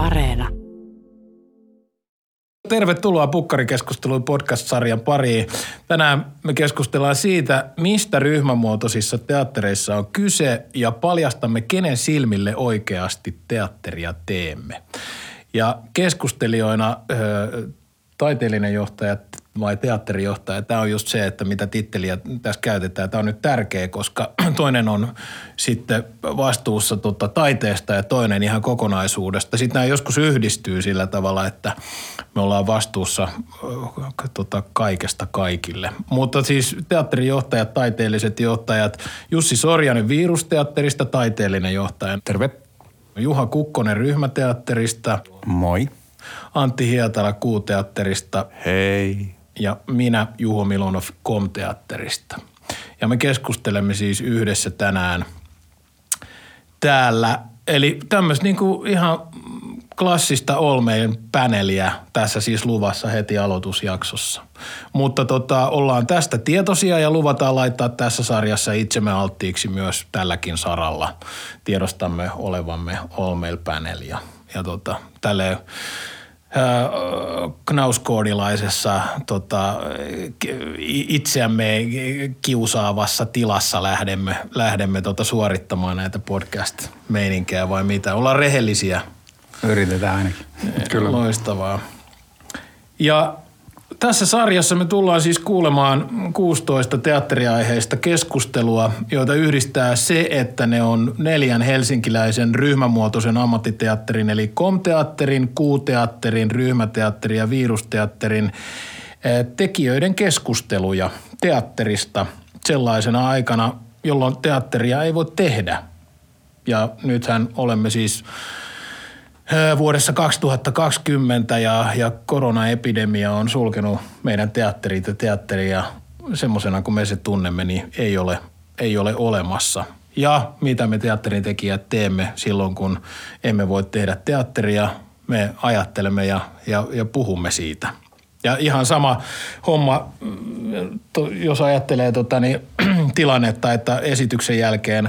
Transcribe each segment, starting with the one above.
Areena. Tervetuloa Pukkarikeskusteluun podcast-sarjan pariin. Tänään me keskustellaan siitä, mistä ryhmämuotoisissa teattereissa on kyse ja paljastamme, kenen silmille oikeasti teatteria teemme. Ja keskustelijoina taiteellinen johtaja vai teatterijohtaja. Tämä on just se, että mitä titteliä tässä käytetään. Tämä on nyt tärkeä, koska toinen on sitten vastuussa tota taiteesta ja toinen ihan kokonaisuudesta. Sitten nämä joskus yhdistyy sillä tavalla, että me ollaan vastuussa tota, kaikesta kaikille. Mutta siis teatterijohtajat, taiteelliset johtajat. Jussi Sorjanen Virusteatterista, taiteellinen johtaja. Terve. Juha Kukkonen Ryhmäteatterista. Moi. Antti Hietala Kuuteatterista. Hei. Ja minä Juho Milonov Komteatterista. Ja me keskustelemme siis yhdessä tänään täällä. Eli tämmöistä niinku ihan klassista Olmeen paneliä tässä siis luvassa heti aloitusjaksossa. Mutta tota, ollaan tästä tietoisia ja luvataan laittaa tässä sarjassa itsemme alttiiksi myös tälläkin saralla. Tiedostamme olevamme Olmeen panelia. Ja tota, tälleen knauskoodilaisessa tota, itseämme kiusaavassa tilassa lähdemme, lähdemme tota suorittamaan näitä podcast-meininkejä vai mitä? Ollaan rehellisiä. Yritetään ainakin. Kyllä. Loistavaa. Ja tässä sarjassa me tullaan siis kuulemaan 16 teatteriaiheista keskustelua, joita yhdistää se, että ne on neljän helsinkiläisen ryhmämuotoisen ammattiteatterin, eli komteatterin, kuuteatterin, ryhmäteatterin ja virusteatterin eh, tekijöiden keskusteluja teatterista sellaisena aikana, jolloin teatteria ei voi tehdä. Ja nythän olemme siis vuodessa 2020 ja, ja koronaepidemia on sulkenut meidän teatterit ja teatteria semmoisena kuin me se tunnemme, niin ei ole, ei ole olemassa. Ja mitä me teatterin tekijät teemme silloin, kun emme voi tehdä teatteria, me ajattelemme ja, ja, ja puhumme siitä. Ja ihan sama homma, jos ajattelee tota, niin, tilannetta, että esityksen jälkeen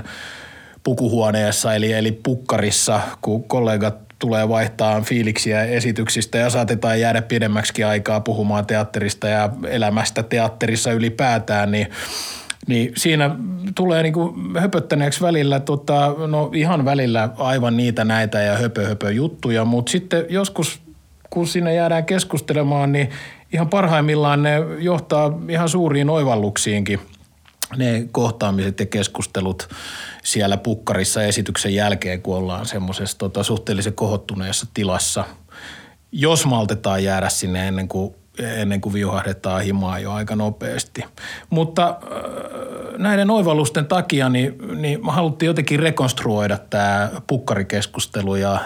pukuhuoneessa eli, eli pukkarissa, kun kollegat tulee vaihtaa fiiliksiä esityksistä ja saatetaan jäädä pidemmäksi aikaa puhumaan teatterista ja elämästä teatterissa ylipäätään, niin niin siinä tulee niinku höpöttäneeksi välillä, tota, no ihan välillä aivan niitä näitä ja höpö, höpö juttuja, mutta sitten joskus kun sinne jäädään keskustelemaan, niin ihan parhaimmillaan ne johtaa ihan suuriin oivalluksiinkin ne kohtaamiset ja keskustelut siellä pukkarissa esityksen jälkeen, kun ollaan semmoisessa tota, suhteellisen kohottuneessa tilassa. Jos maltetaan jäädä sinne ennen kuin, ennen kuin viuhahdetaan himaa jo aika nopeasti. Mutta äh, näiden oivallusten takia niin, niin haluttiin jotenkin rekonstruoida tämä pukkarikeskustelu ja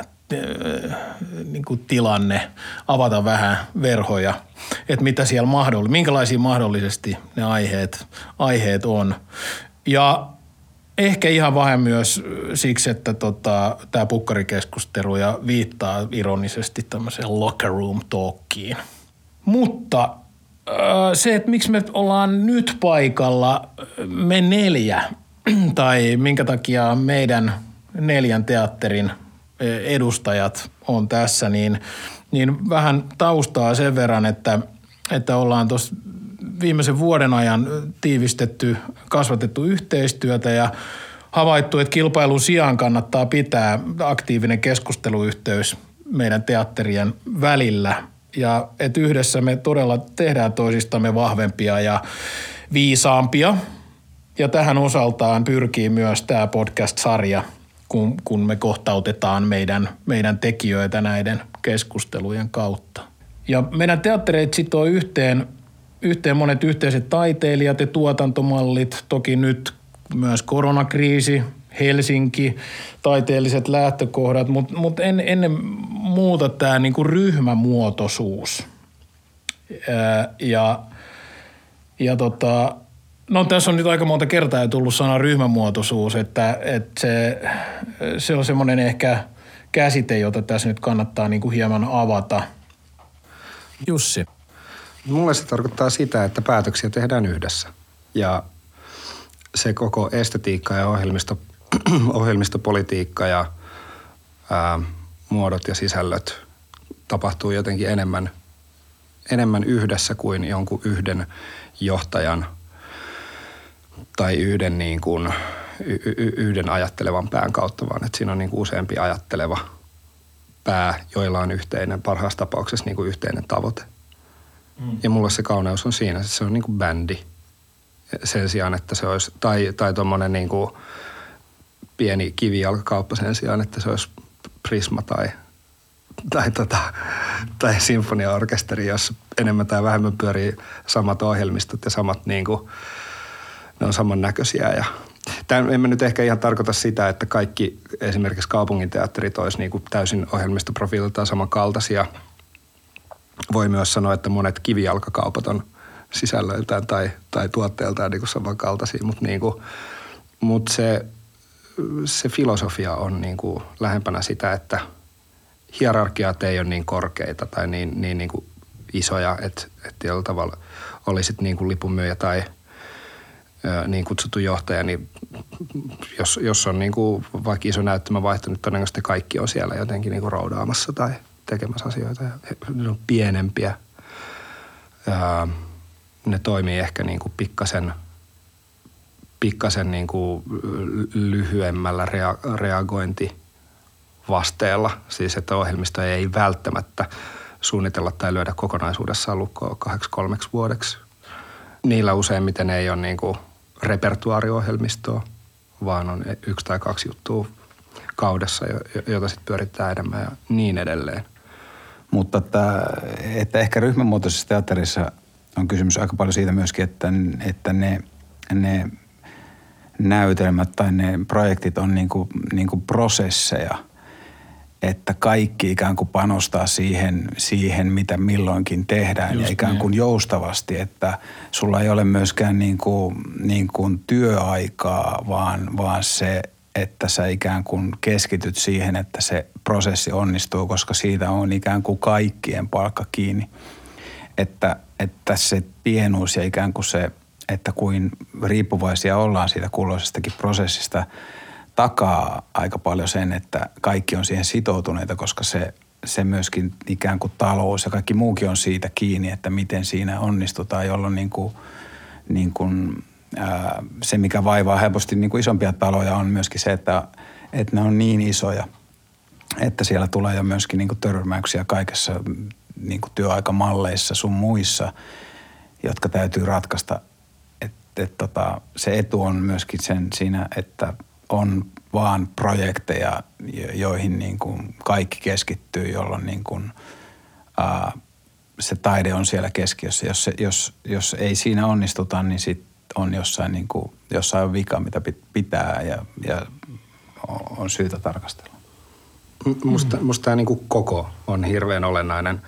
niin kuin tilanne, avata vähän verhoja, että mitä siellä mahdollisesti, minkälaisia mahdollisesti ne aiheet, aiheet on. Ja Ehkä ihan vähän myös siksi, että tota, tämä pukkarikeskustelu ja viittaa ironisesti tämmöiseen locker room talkiin. Mutta se, että miksi me ollaan nyt paikalla, me neljä, tai minkä takia meidän neljän teatterin edustajat on tässä, niin, niin vähän taustaa sen verran, että, että ollaan tuossa viimeisen vuoden ajan tiivistetty, kasvatettu yhteistyötä ja havaittu, että kilpailun sijaan kannattaa pitää aktiivinen keskusteluyhteys meidän teatterien välillä ja että yhdessä me todella tehdään toisistamme vahvempia ja viisaampia. Ja tähän osaltaan pyrkii myös tämä podcast-sarja, kun, kun me kohtautetaan meidän, meidän tekijöitä näiden keskustelujen kautta. Ja meidän teattereit sitoo yhteen yhteen monet yhteiset taiteilijat ja tuotantomallit, toki nyt myös koronakriisi, Helsinki, taiteelliset lähtökohdat, mutta mut en, ennen muuta tämä niinku ryhmämuotoisuus. Ää, ja ja tota, no tässä on nyt aika monta kertaa jo tullut sana ryhmämuotoisuus, että, että se, se on semmoinen ehkä käsite, jota tässä nyt kannattaa niinku hieman avata. Jussi. Mulle se tarkoittaa sitä, että päätöksiä tehdään yhdessä. Ja se koko estetiikka ja ohjelmisto, ohjelmistopolitiikka ja ää, muodot ja sisällöt tapahtuu jotenkin enemmän, enemmän yhdessä kuin jonkun yhden johtajan tai yhden, niin kuin, y- y- yhden ajattelevan pään kautta, vaan että siinä on niin kuin useampi ajatteleva pää, joilla on yhteinen, parhaassa tapauksessa niin kuin yhteinen tavoite. Mm. Ja mulla se kauneus on siinä, että se on niin kuin bändi sen sijaan, että se olisi, tai, tai tuommoinen niin kuin pieni kivijalkakauppa sen sijaan, että se olisi Prisma tai, tai, tota, tai sinfoniaorkesteri, jossa enemmän tai vähemmän pyörii samat ohjelmistot ja samat niin kuin, ne on samannäköisiä ja Tämä en mä nyt ehkä ihan tarkoita sitä, että kaikki esimerkiksi kaupunginteatterit olisi niin kuin täysin ohjelmistoprofiililtaan samankaltaisia. Voi myös sanoa, että monet kivijalkakaupat on sisällöltään tai, tai tuotteeltaan niin kuin samankaltaisia, mutta, niin kuin, mutta se, se filosofia on niin kuin lähempänä sitä, että hierarkiat ei ole niin korkeita tai niin, niin, niin kuin isoja, että, että jollain tavalla olisit niin kuin lipunmyyjä tai – niin kutsuttu johtaja, niin jos, jos on niin kuin vaikka iso näyttämä vaihtunut, todennäköisesti kaikki on siellä jotenkin niin kuin roudaamassa tai tekemässä asioita. Ne on pienempiä. Ne toimii ehkä niin kuin pikkasen, pikkasen niin kuin lyhyemmällä rea- reagointivasteella. Siis että ohjelmisto ei välttämättä suunnitella tai lyödä kokonaisuudessaan lukkoa kahdeksi kolmeksi vuodeksi. Niillä useimmiten ei ole niin kuin repertuariohjelmistoa, vaan on yksi tai kaksi juttua kaudessa, jota sitten pyörittää enemmän ja niin edelleen. Mutta että, että ehkä ryhmämuotoisessa teatterissa on kysymys aika paljon siitä myöskin, että, että ne, ne näytelmät tai ne projektit on niin kuin, niin kuin prosesseja – että kaikki ikään kuin panostaa siihen, siihen mitä milloinkin tehdään Just ja ikään niin. kuin niin. joustavasti, että sulla ei ole myöskään niin kuin, niin kuin työaikaa, vaan, vaan se, että sä ikään kuin keskityt siihen, että se prosessi onnistuu, koska siitä on ikään kuin kaikkien palkka kiinni. Että, että se pienuus ja ikään kuin se, että kuin riippuvaisia ollaan siitä kulloisestakin prosessista – takaa aika paljon sen, että kaikki on siihen sitoutuneita, koska se, se myöskin ikään kuin talous ja kaikki muukin on siitä kiinni, että miten siinä onnistutaan, jolloin niin kuin, niin kuin, ää, se, mikä vaivaa helposti niin kuin isompia taloja on myöskin se, että, että ne on niin isoja, että siellä tulee jo myöskin niin kuin törmäyksiä kaikessa niin kuin työaikamalleissa sun muissa, jotka täytyy ratkaista. Et, et tota, se etu on myöskin sen siinä, että on vaan projekteja, joihin niin kuin kaikki keskittyy, jolloin niin kuin, ää, se taide on siellä keskiössä. Jos, se, jos, jos ei siinä onnistuta, niin sit on jossain, niin kuin, jossain vika, mitä pitää ja, ja on syytä tarkastella. Musta, musta tämä niin koko on hirveän olennainen,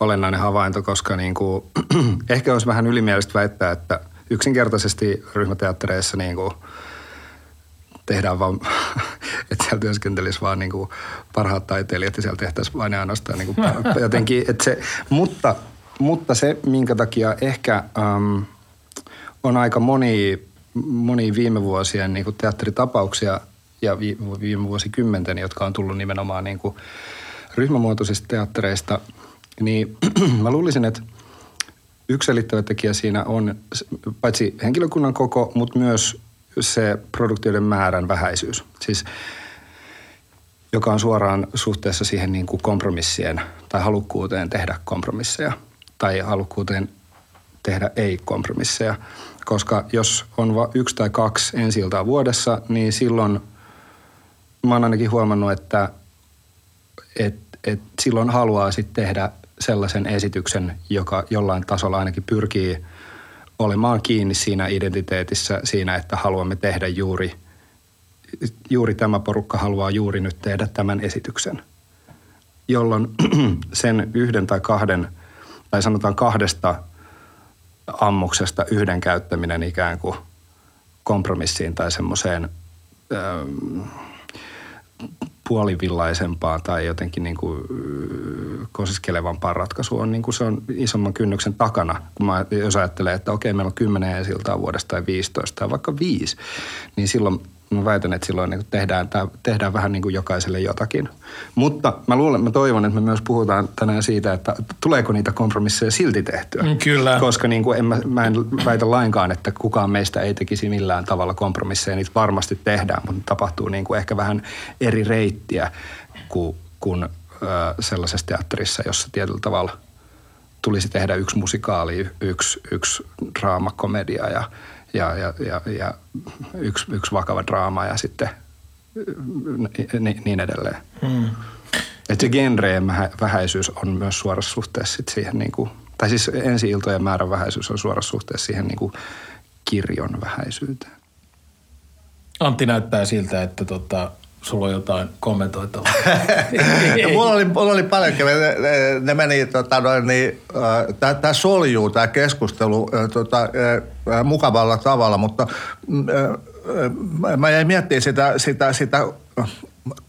olennainen havainto, koska niin kuin, ehkä olisi vähän ylimielistä väittää, että yksinkertaisesti ryhmäteattereissa niin kuin – tehdään vaan, että siellä työskentelisi vaan niin kuin parhaat taiteilijat ja siellä tehtäisiin vain ainoastaan niin kuin jotenkin, että se, mutta, mutta se, minkä takia ehkä äm, on aika moni, moni viime vuosien niin kuin teatteritapauksia ja vi, viime vuosikymmenten, jotka on tullut nimenomaan niin kuin ryhmämuotoisista teattereista, niin mä luulisin, että yksi selittävä tekijä siinä on paitsi henkilökunnan koko, mutta myös se produktioiden määrän vähäisyys. Siis joka on suoraan suhteessa siihen niin kuin kompromissien tai halukkuuteen tehdä kompromisseja tai halukkuuteen tehdä ei-kompromisseja. Koska jos on vain yksi tai kaksi ensi vuodessa, niin silloin mä oon ainakin huomannut, että et, et silloin haluaa sitten tehdä sellaisen esityksen, joka jollain tasolla ainakin pyrkii – olemaan kiinni siinä identiteetissä, siinä, että haluamme tehdä juuri, juuri tämä porukka haluaa juuri nyt tehdä tämän esityksen. Jolloin sen yhden tai kahden, tai sanotaan kahdesta ammuksesta yhden käyttäminen ikään kuin kompromissiin tai semmoiseen ähm, puolivillaisempaan tai jotenkin niin kuin kosiskelevampaan ratkaisuun on, niin kuin se on isomman kynnyksen takana. Kun mä, jos ajattelee, että okei, meillä on 10 esiltaa vuodesta tai 15 tai vaikka 5, niin silloin Mä väitän, että silloin niin tehdään, tää, tehdään vähän niin kuin jokaiselle jotakin. Mutta mä luulen, mä toivon, että me myös puhutaan tänään siitä, että tuleeko niitä kompromisseja silti tehtyä. Mm, kyllä. Koska niin kuin en mä, mä en väitä lainkaan, että kukaan meistä ei tekisi millään tavalla kompromisseja. Niitä varmasti tehdään, mutta tapahtuu niin kuin ehkä vähän eri reittiä kuin, kuin sellaisessa teatterissa, jossa tietyllä tavalla tulisi tehdä yksi musikaali, yksi, yksi draamakomedia ja – ja, ja, ja, ja yksi, yksi vakava draama ja sitten niin, niin edelleen. Hmm. Että se genreen vähäisyys on myös suorassa suhteessa sit siihen, niin kuin, tai siis ensi-iltojen määrän vähäisyys on suorassa suhteessa siihen niin kuin kirjon vähäisyyteen. Antti näyttää siltä, että tota, sulla on jotain kommentoitavaa. no, mulla, oli, mulla oli paljon, ne, ne, ne meni, tota, noin, niin, äh, tämä soljuu, tämä keskustelu äh, tota, äh, mukavalla tavalla, mutta äh, mä jäin miettimään sitä, sitä, sitä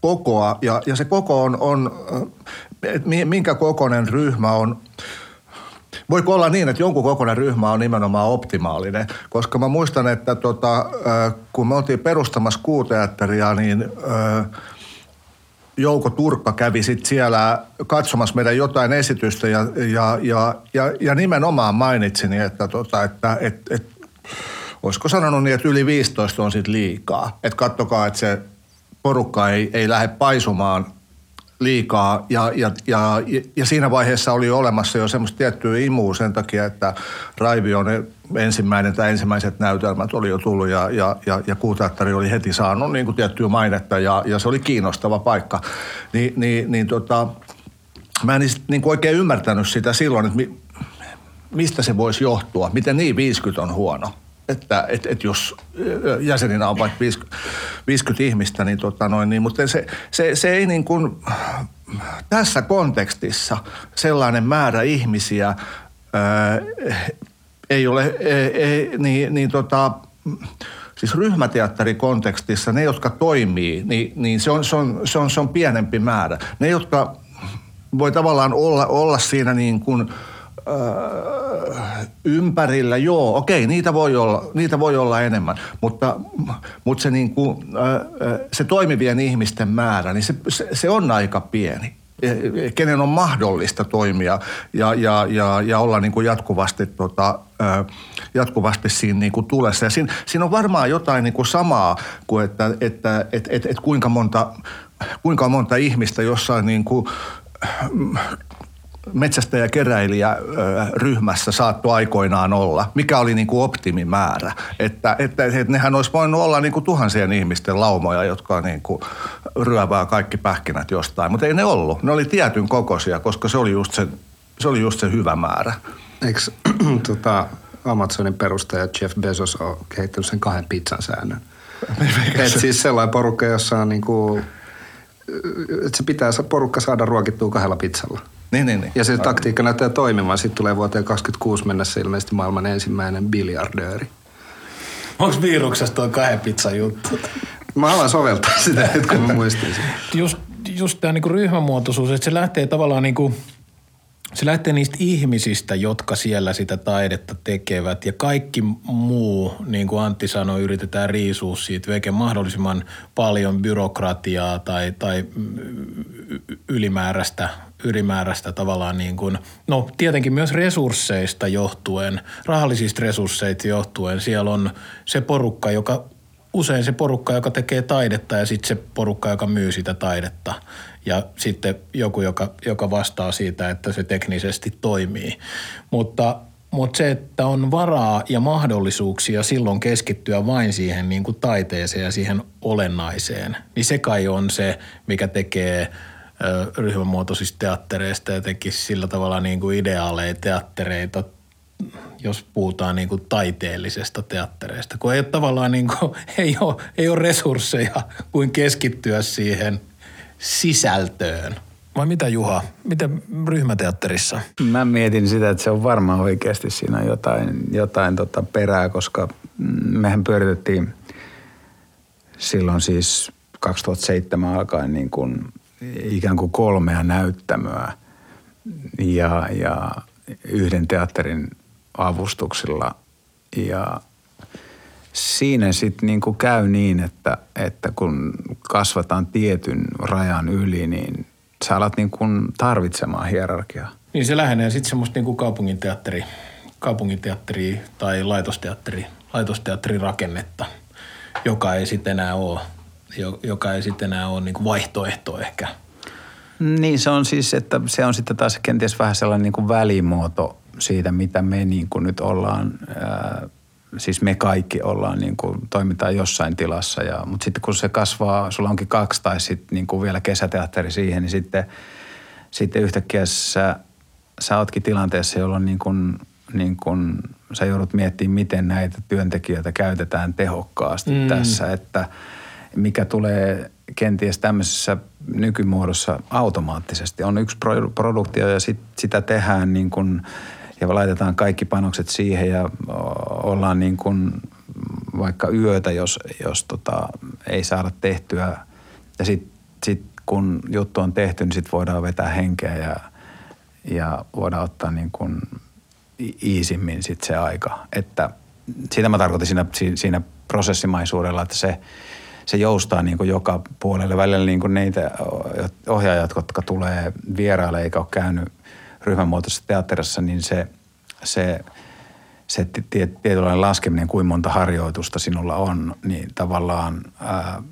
kokoa, ja, ja se koko on, on minkä kokoinen ryhmä on Voiko olla niin, että jonkun kokoinen ryhmä on nimenomaan optimaalinen? Koska mä muistan, että tota, kun me oltiin perustamassa kuuteatteria, niin Jouko Turkka kävi sit siellä katsomassa meidän jotain esitystä ja, ja, ja, ja, ja nimenomaan mainitsin, että, tota, että et, et, olisiko sanonut niin, että yli 15 on sitten liikaa. Että kattokaa, että se porukka ei, ei lähde paisumaan – liikaa ja, ja, ja, ja siinä vaiheessa oli olemassa jo semmoista tiettyä imua sen takia, että Raivion ensimmäinen tai ensimmäiset näytelmät oli jo tullut ja, ja, ja, ja Kuuteatteri oli heti saanut niin kuin tiettyä mainetta ja, ja se oli kiinnostava paikka. Ni, niin, niin tota, mä en niin kuin oikein ymmärtänyt sitä silloin, että mi, mistä se voisi johtua, miten niin 50 on huono että et, et jos jäseninä on vaikka 50, 50 ihmistä, niin, tota noin, niin mutta se, se, se ei niin kuin, tässä kontekstissa sellainen määrä ihmisiä ää, ei ole, ei, ei, niin, niin tota, siis ryhmäteatterikontekstissa ne, jotka toimii, niin, niin se, on, se, on, se, on, se on pienempi määrä. Ne, jotka voi tavallaan olla, olla siinä niin kuin – ympärillä, joo, okei, niitä voi olla, niitä voi olla enemmän, mutta, mutta se, niin kuin, se toimivien ihmisten määrä, niin se, se, se on aika pieni e, kenen on mahdollista toimia ja, ja, ja, ja olla niin kuin jatkuvasti, tota, jatkuvasti siinä niin kuin tulessa. Ja siinä, siinä on varmaan jotain niin kuin samaa kuin, että, että et, et, et kuinka, monta, kuinka monta ihmistä jossain niin kuin metsästäjä ryhmässä saattoi aikoinaan olla, mikä oli niin kuin optimimäärä. Että, että, että nehän olisi voinut olla niin kuin tuhansien ihmisten laumoja, jotka niin kuin ryövää kaikki pähkinät jostain, mutta ei ne ollut. Ne oli tietyn kokoisia, koska se oli just se, se, oli just se hyvä määrä. Eikö tota, Amazonin perustaja Jeff Bezos ole kehittänyt sen kahden pizzan säännön? Et siis sellainen porukka, jossa on niin kuin, että se pitää porukka saada ruokittua kahdella pizzalla. Niin, niin, niin. Ja se taktiikka näyttää toimimaan. Sitten tulee vuoteen 2026 mennessä ilmeisesti maailman ensimmäinen biljardööri. Onko viruksesta tuo kahden pizzan juttu? Mä alan soveltaa sitä nyt, kun mä muistin sen. Just, just tämä niinku ryhmämuotoisuus, että se lähtee tavallaan niinku, se lähtee niistä ihmisistä, jotka siellä sitä taidetta tekevät ja kaikki muu, niin kuin Antti sanoi, yritetään riisua siitä, veke mahdollisimman paljon byrokratiaa tai, tai ylimääräistä ylimääräistä tavallaan niin kuin, no tietenkin myös resursseista johtuen, rahallisista resursseista johtuen. Siellä on se porukka, joka usein se porukka, joka tekee taidetta ja sitten se porukka, joka myy sitä taidetta. Ja sitten joku, joka, joka vastaa siitä, että se teknisesti toimii. Mutta mutta se, että on varaa ja mahdollisuuksia silloin keskittyä vain siihen niin kuin taiteeseen ja siihen olennaiseen, niin se kai on se, mikä tekee – ryhmämuotoisista teattereista jotenkin sillä tavalla niin kuin ideaaleja teattereita, jos puhutaan niin kuin taiteellisesta teattereista, kun ei ole tavallaan niin kuin, ei, ole, ei ole resursseja kuin keskittyä siihen sisältöön. Vai mitä Juha? Miten ryhmäteatterissa? Mä mietin sitä, että se on varmaan oikeasti siinä jotain, jotain tota perää, koska mehän pyöritettiin silloin siis 2007 alkaen niin kuin ikään kuin kolmea näyttämöä ja, ja yhden teatterin avustuksilla. Ja, siinä sitten niinku käy niin, että, että kun kasvataan tietyn rajan yli, niin sä alat niinku tarvitsemaan hierarkiaa. Niin se lähenee sitten semmoista niinku kaupunginteatteri, kaupunginteatteri tai laitosteatteri, laitosteatterirakennetta, joka ei sitten enää ole, joka ei sitten enää ole niinku vaihtoehto ehkä. Niin se on siis, että se on sitten taas kenties vähän sellainen niin kuin välimuoto siitä, mitä me niin kuin nyt ollaan, ää, siis me kaikki ollaan niin kuin, toimitaan jossain tilassa. Ja, mutta sitten kun se kasvaa, sulla onkin kaksi tai sitten niin kuin vielä kesäteatteri siihen, niin sitten, sitten yhtäkkiä sä, sä ootkin tilanteessa, jolloin niin kuin, niin kuin sä joudut miettimään, miten näitä työntekijöitä käytetään tehokkaasti mm. tässä, että mikä tulee kenties tämmöisessä nykymuodossa automaattisesti. On yksi produktio ja sit, sitä tehdään niin kuin, ja laitetaan kaikki panokset siihen ja ollaan niin kuin vaikka yötä, jos, jos tota, ei saada tehtyä. Ja sitten sit kun juttu on tehty, niin sitten voidaan vetää henkeä ja, ja voidaan ottaa niin kuin iisimmin sit se aika. Että sitä mä tarkoitin siinä, siinä prosessimaisuudella, että se – se joustaa niin kuin joka puolelle. Välillä niin kuin niitä ohjaajat, jotka tulee vieraille eikä ole käynyt ryhmänmuotoisessa teatterissa, niin se, se, se tietynlainen laskeminen, kuinka monta harjoitusta sinulla on, niin tavallaan ää,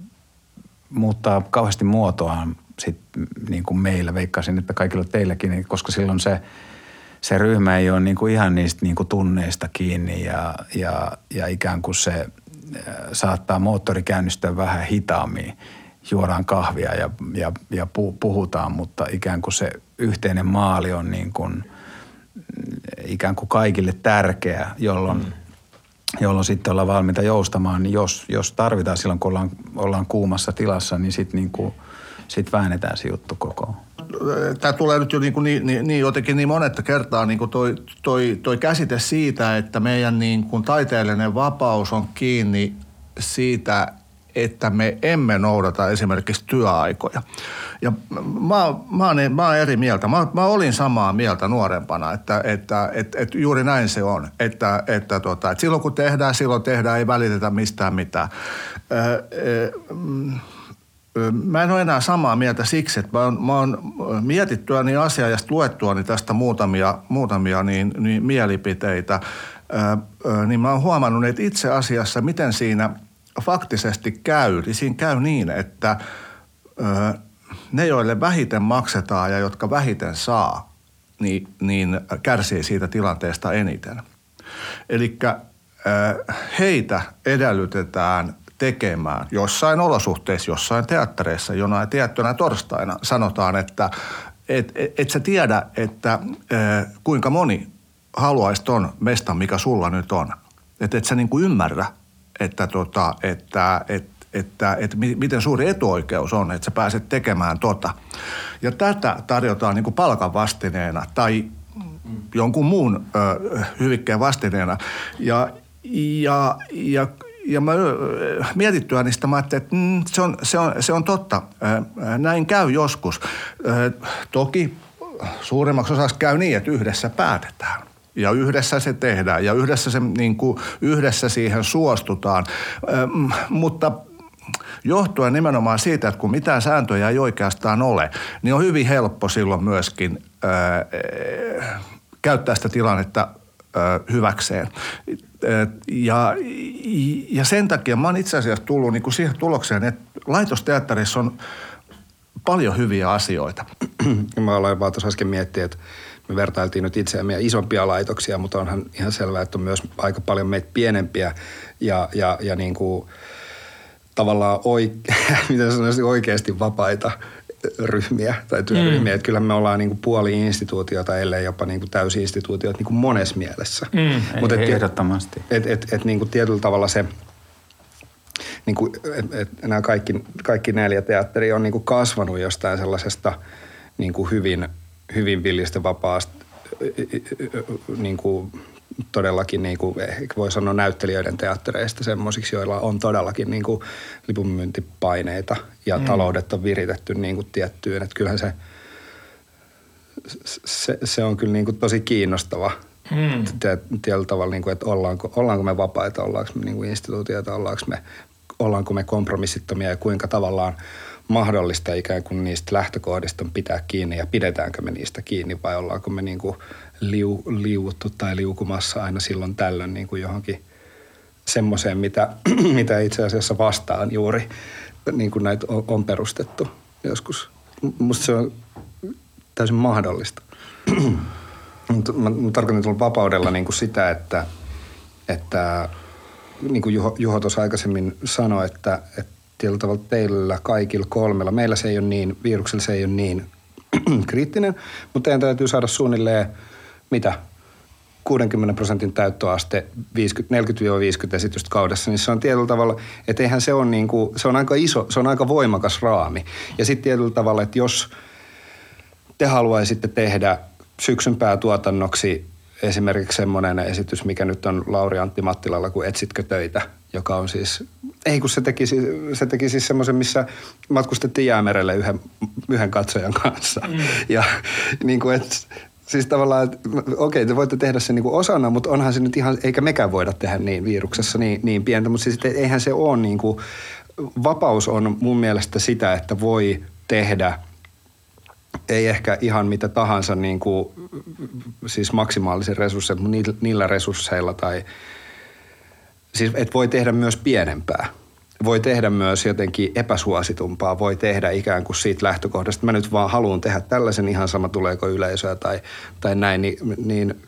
muuttaa kauheasti muotoaan sit, niin kuin meillä. Veikkaisin, että kaikilla teilläkin, koska silloin se, se ryhmä ei ole niin kuin ihan niistä niin kuin tunneista kiinni ja, ja, ja ikään kuin se – saattaa moottori käynnistyä vähän hitaammin. Juodaan kahvia ja, ja, ja puhutaan, mutta ikään kuin se yhteinen maali on niin kuin, ikään kuin kaikille tärkeä, jolloin, mm. jolloin sitten ollaan valmiita joustamaan. Niin jos, jos tarvitaan silloin, kun ollaan, ollaan kuumassa tilassa, niin sitten niin kuin, sit väännetään se juttu koko tämä tulee nyt jo niin, kuin niin, niin, niin jotenkin niin monetta kertaa niin kuin toi, toi, toi käsite siitä, että meidän niin kuin taiteellinen vapaus on kiinni siitä, että me emme noudata esimerkiksi työaikoja. Ja mä, mä, oon, mä oon eri mieltä. Mä, mä olin samaa mieltä nuorempana, että, että, että, että juuri näin se on. Että, että, tota, että silloin kun tehdään, silloin tehdään, ei välitetä mistään mitään. Öö, öö, Mä en ole enää samaa mieltä siksi, että mä oon, mä oon mietittyäni asiaa ja luettuani tästä muutamia, muutamia niin, niin mielipiteitä, ää, niin mä oon huomannut, että itse asiassa miten siinä faktisesti käy, niin siinä käy niin, että ää, ne, joille vähiten maksetaan ja jotka vähiten saa, niin, niin kärsii siitä tilanteesta eniten. Eli heitä edellytetään – tekemään jossain olosuhteissa, jossain teattereissa, jonain tiettynä torstaina sanotaan, että et, et, et sä tiedä, että kuinka moni haluaisi ton mestan, mikä sulla nyt on. Että et sä niinku ymmärrä, että, tota, että et, että, että miten suuri etuoikeus on, että sä pääset tekemään tota. Ja tätä tarjotaan niin kuin palkan vastineena tai jonkun muun ö, hyvikkeen vastineena. Ja, ja, ja ja mä mietittyä niistä, mä ajattelin, että mm, se, on, se, on, se on totta. Näin käy joskus. Toki suurimmaksi osaksi käy niin, että yhdessä päätetään. Ja yhdessä se tehdään ja yhdessä, se, niin kuin, yhdessä siihen suostutaan. Mutta johtuen nimenomaan siitä, että kun mitään sääntöjä ei oikeastaan ole, niin on hyvin helppo silloin myöskin ää, käyttää sitä tilannetta hyväkseen. Ja, ja sen takia mä oon itse asiassa tullut niin kuin siihen tulokseen, että laitosteatterissa on paljon hyviä asioita. Mä aloin vaan tuossa äsken miettiä, että me vertailtiin nyt itseämme isompia laitoksia, mutta onhan ihan selvää, että on myös aika paljon meitä pienempiä ja, ja, ja niin kuin tavallaan oike, miten sanoisin, oikeasti vapaita ryhmiä tai työryhmiä. Mm. Että kyllä me ollaan niin kuin puoli instituutiota, ellei jopa niin kuin täysi-instituutiot niin kuin monessa mielessä. Mm. Mutta et, ehdottomasti. Et, et, et, niin kuin tietyllä tavalla se, niin kuin, et, et nämä kaikki, kaikki neljä teatteria on niin kuin kasvanut jostain sellaisesta niin kuin hyvin, hyvin villistä vapaasta niin kuin todellakin, niin kuin, voi sanoa näyttelijöiden teattereista semmoisiksi, joilla on todellakin niin kuin lipunmyyntipaineita ja mm. taloudet on viritetty niin kuin tiettyyn. Että kyllähän se, se, se on kyllä niin kuin tosi kiinnostava Hmm. Tietyllä tavalla, niin kuin, että ollaanko, ollaanko me vapaita, ollaanko me niin kuin instituutioita, ollaanko me, ollaanko me kompromissittomia ja kuinka tavallaan mahdollista ikään kuin niistä lähtökohdista pitää kiinni ja pidetäänkö me niistä kiinni vai ollaanko me niin kuin liu, liuuttu tai liukumassa aina silloin tällöin niin kuin johonkin semmoiseen, mitä, mitä itse asiassa vastaan juuri niin kuin näitä on, on perustettu joskus. Musta se on täysin mahdollista. Mä, mä tarkoitan tuolla vapaudella niin kuin sitä, että, että niin kuin Juho, Juho tuossa aikaisemmin sanoi, että, että tietyllä tavalla teillä kaikilla kolmella, meillä se ei ole niin, viruksella se ei ole niin kriittinen, mutta teidän täytyy saada suunnilleen, mitä, 60 prosentin täyttöaste 40-50 esitystä kaudessa, niin se on tietyllä tavalla, että eihän se on niin kuin, se on aika iso, se on aika voimakas raami. Ja sitten tietyllä tavalla, että jos te haluaisitte tehdä syksyn päätuotannoksi esimerkiksi semmoinen esitys, mikä nyt on Lauri Antti Mattilalla, kuin Etsitkö töitä, joka on siis, ei kun se teki, se teki siis semmoisen, missä matkustettiin jäämerelle yhden, yhden katsojan kanssa. Mm. Ja niin kuin, että siis tavallaan, okei, te voitte tehdä sen niin kuin osana, mutta onhan se nyt ihan, eikä mekään voida tehdä niin viruksessa niin, niin pientä, mutta siis eihän se ole niin kuin, vapaus on mun mielestä sitä, että voi tehdä – ei ehkä ihan mitä tahansa niin kuin, siis maksimaalisen resursseja, mutta niillä, resursseilla tai siis et voi tehdä myös pienempää. Voi tehdä myös jotenkin epäsuositumpaa, voi tehdä ikään kuin siitä lähtökohdasta, mä nyt vaan haluan tehdä tällaisen ihan sama tuleeko yleisöä tai, tai näin, niin, niin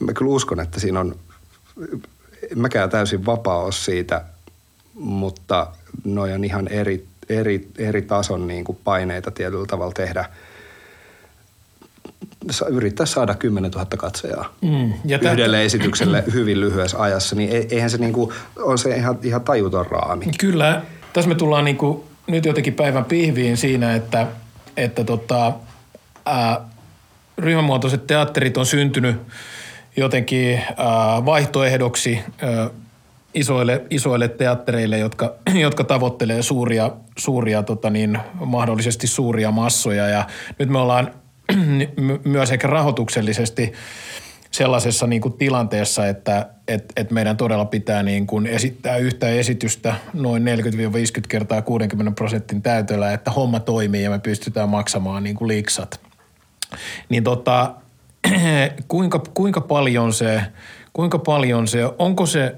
mä kyllä uskon, että siinä on, mäkään täysin vapaa siitä, mutta noi on ihan eri eri, eri tason niin kuin paineita tietyllä tavalla tehdä – yrittää saada 10 000 katsojaa mm. ja yhdelle tätä... esitykselle hyvin lyhyessä ajassa, niin e- eihän se niinku, on se ihan, ihan tajuton raami. Kyllä. Tässä me tullaan niinku nyt jotenkin päivän pihviin siinä, että, että tota, ää, ryhmämuotoiset teatterit on syntynyt jotenkin ää, vaihtoehdoksi ää, isoille, isoille teattereille, jotka, jotka tavoittelee suuria, suuria tota niin, mahdollisesti suuria massoja. Ja nyt me ollaan myös ehkä rahoituksellisesti sellaisessa niin kuin tilanteessa, että et, et meidän todella pitää niin kuin esittää yhtä esitystä noin 40-50 kertaa 60 prosentin täytöllä, että homma toimii ja me pystytään maksamaan niin kuin liiksat. Niin tota, kuinka, kuinka paljon se, kuinka paljon se, onko se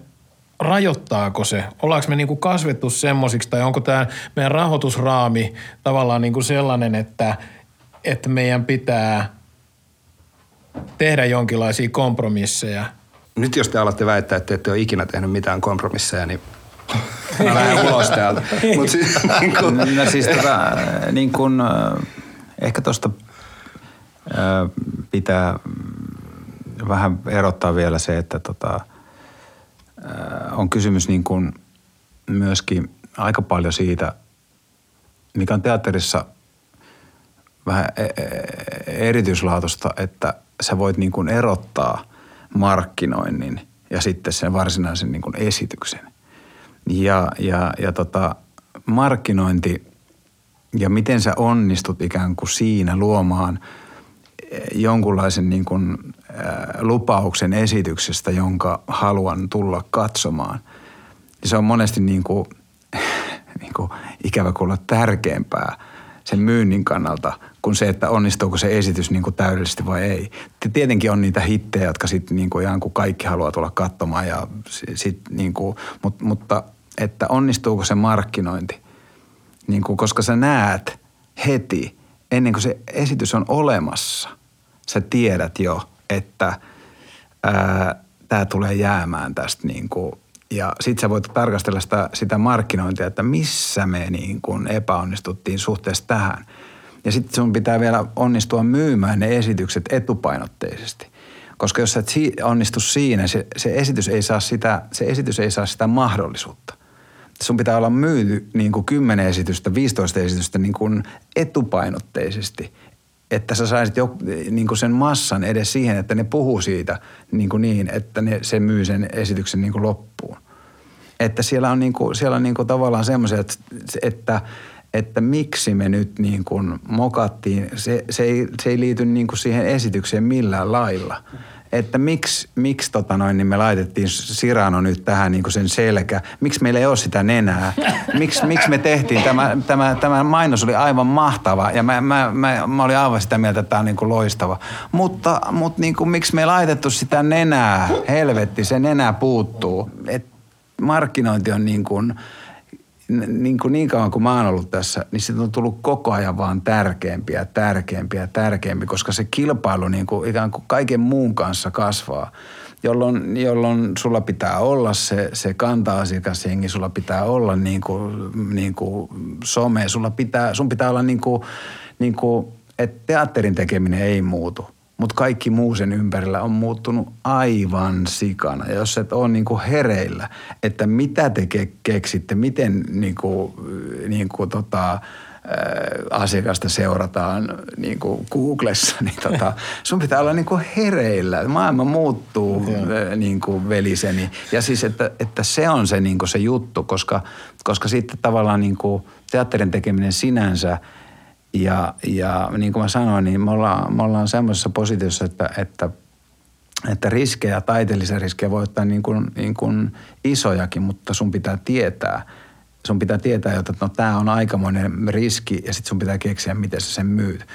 rajoittaako se? Ollaanko me niin kuin kasvettu semmoisiksi tai onko tämä meidän rahoitusraami tavallaan niin kuin sellainen, että, että meidän pitää tehdä jonkinlaisia kompromisseja? Nyt jos te alatte väittää, että ette ole ikinä tehnyt mitään kompromisseja, niin mä lähden ulos täältä. Mut siis, niin kun... no siis tota, niin kun, ehkä tuosta pitää vähän erottaa vielä se, että tota, – on kysymys niin kuin myöskin aika paljon siitä, mikä on teatterissa vähän e, e, erityislaatusta, että sä voit niin kuin erottaa markkinoinnin ja sitten sen varsinaisen niin kuin esityksen. Ja, ja, ja tota, markkinointi ja miten sä onnistut ikään kuin siinä luomaan jonkunlaisen niin kuin lupauksen esityksestä, jonka haluan tulla katsomaan. Ja se on monesti niin kuin, niin kuin ikävä kuulla tärkeämpää sen myynnin kannalta kuin se, että onnistuuko se esitys niin kuin täydellisesti vai ei. Tietenkin on niitä hittejä, jotka sitten niin kuin ihan kuin kaikki haluaa tulla katsomaan, ja sit niin kuin, mutta, mutta että onnistuuko se markkinointi, niin kuin, koska sä näet heti, ennen kuin se esitys on olemassa, sä tiedät jo – että tämä tulee jäämään tästä niin kuin, ja sitten sä voit tarkastella sitä, sitä markkinointia, että missä me niin kuin epäonnistuttiin suhteessa tähän. Ja sitten sun pitää vielä onnistua myymään ne esitykset etupainotteisesti. Koska jos sä et onnistu siinä, se, se, esitys ei saa sitä, se esitys ei saa sitä mahdollisuutta. Sun pitää olla myyty niin kuin 10 esitystä, 15 esitystä niin kuin etupainotteisesti – että sä saisit jo niin kuin sen massan edes siihen, että ne puhuu siitä niin, kuin niin että ne, se myy sen esityksen niin kuin loppuun. Että siellä on, niin kuin, siellä on niin kuin tavallaan semmoisia, että, että, että miksi me nyt niin kuin mokattiin, se, se, ei, se ei liity niin kuin siihen esitykseen millään lailla. Että miksi, miksi tota noin, niin me laitettiin Sirano nyt tähän niin sen selkä. Miksi meillä ei ole sitä nenää? Miksi, miksi me tehtiin? Tämä, tämä, tämä mainos oli aivan mahtava ja mä, mä, mä, mä olin aivan sitä mieltä, että tämä on niin kuin loistava. Mutta, mutta niin kuin, miksi me ei laitettu sitä nenää? Helvetti, se nenä puuttuu. Et markkinointi on niin kuin, niin, kuin niin kauan kuin mä oon ollut tässä, niin siitä on tullut koko ajan vaan tärkeämpiä, tärkeämpiä, tärkeämpi, koska se kilpailu niin kuin ikään kuin kaiken muun kanssa kasvaa, jolloin, jolloin sulla pitää olla se, se kanta-asiakasjengi, sulla pitää olla niin kuin, niin kuin some, sulla pitää, sun pitää olla niin kuin, niin kuin, että teatterin tekeminen ei muutu mutta kaikki muu sen ympärillä on muuttunut aivan sikana. Ja jos et ole niinku hereillä, että mitä te ke- keksitte, miten niinku, niinku tota, asiakasta seurataan niin kuin Googlessa, niin tota, sun pitää olla niin kuin hereillä. Maailma muuttuu niin kuin veliseni. Ja siis, että, että se on se, niin kuin se juttu, koska, koska sitten tavallaan niin kuin teatterin tekeminen sinänsä – ja, ja niin kuin mä sanoin, niin me ollaan, me ollaan semmoisessa positiossa, että, että, että riskejä, taiteellisia riskejä voi ottaa niin kuin, niin kuin isojakin, mutta sun pitää tietää, sun pitää tietää, että no tämä on aikamoinen riski ja sitten sun pitää keksiä, miten sä sen myyt.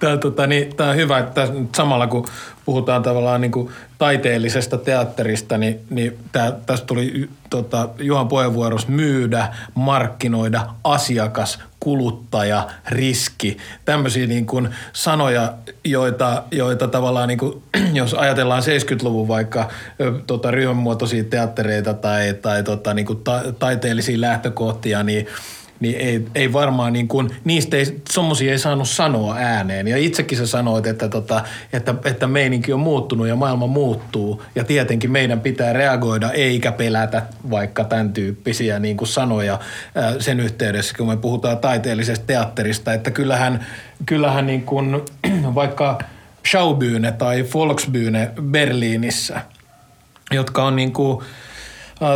Tämä, tota, niin, tämä on hyvä, että samalla kun puhutaan tavallaan niin kuin taiteellisesta teatterista, niin, niin tämä, tästä tuli tota, Juhan puheenvuorossa myydä, markkinoida, asiakas, kuluttaja, riski. Tämmöisiä niin kuin sanoja, joita, joita tavallaan, niin kuin, jos ajatellaan 70-luvun vaikka tota, ryhmämuotoisia teattereita tai, tai tota, niin kuin ta, taiteellisia lähtökohtia, niin – niin ei, ei varmaan niin kuin, niistä ei, semmosia ei saanut sanoa ääneen. Ja itsekin sä sanoit, että, tota, että, että meininki on muuttunut ja maailma muuttuu. Ja tietenkin meidän pitää reagoida eikä pelätä vaikka tämän tyyppisiä niin kuin sanoja sen yhteydessä, kun me puhutaan taiteellisesta teatterista. Että kyllähän, kyllähän niin kuin, vaikka Schaubühne tai Volksbühne Berliinissä, jotka on niin kuin –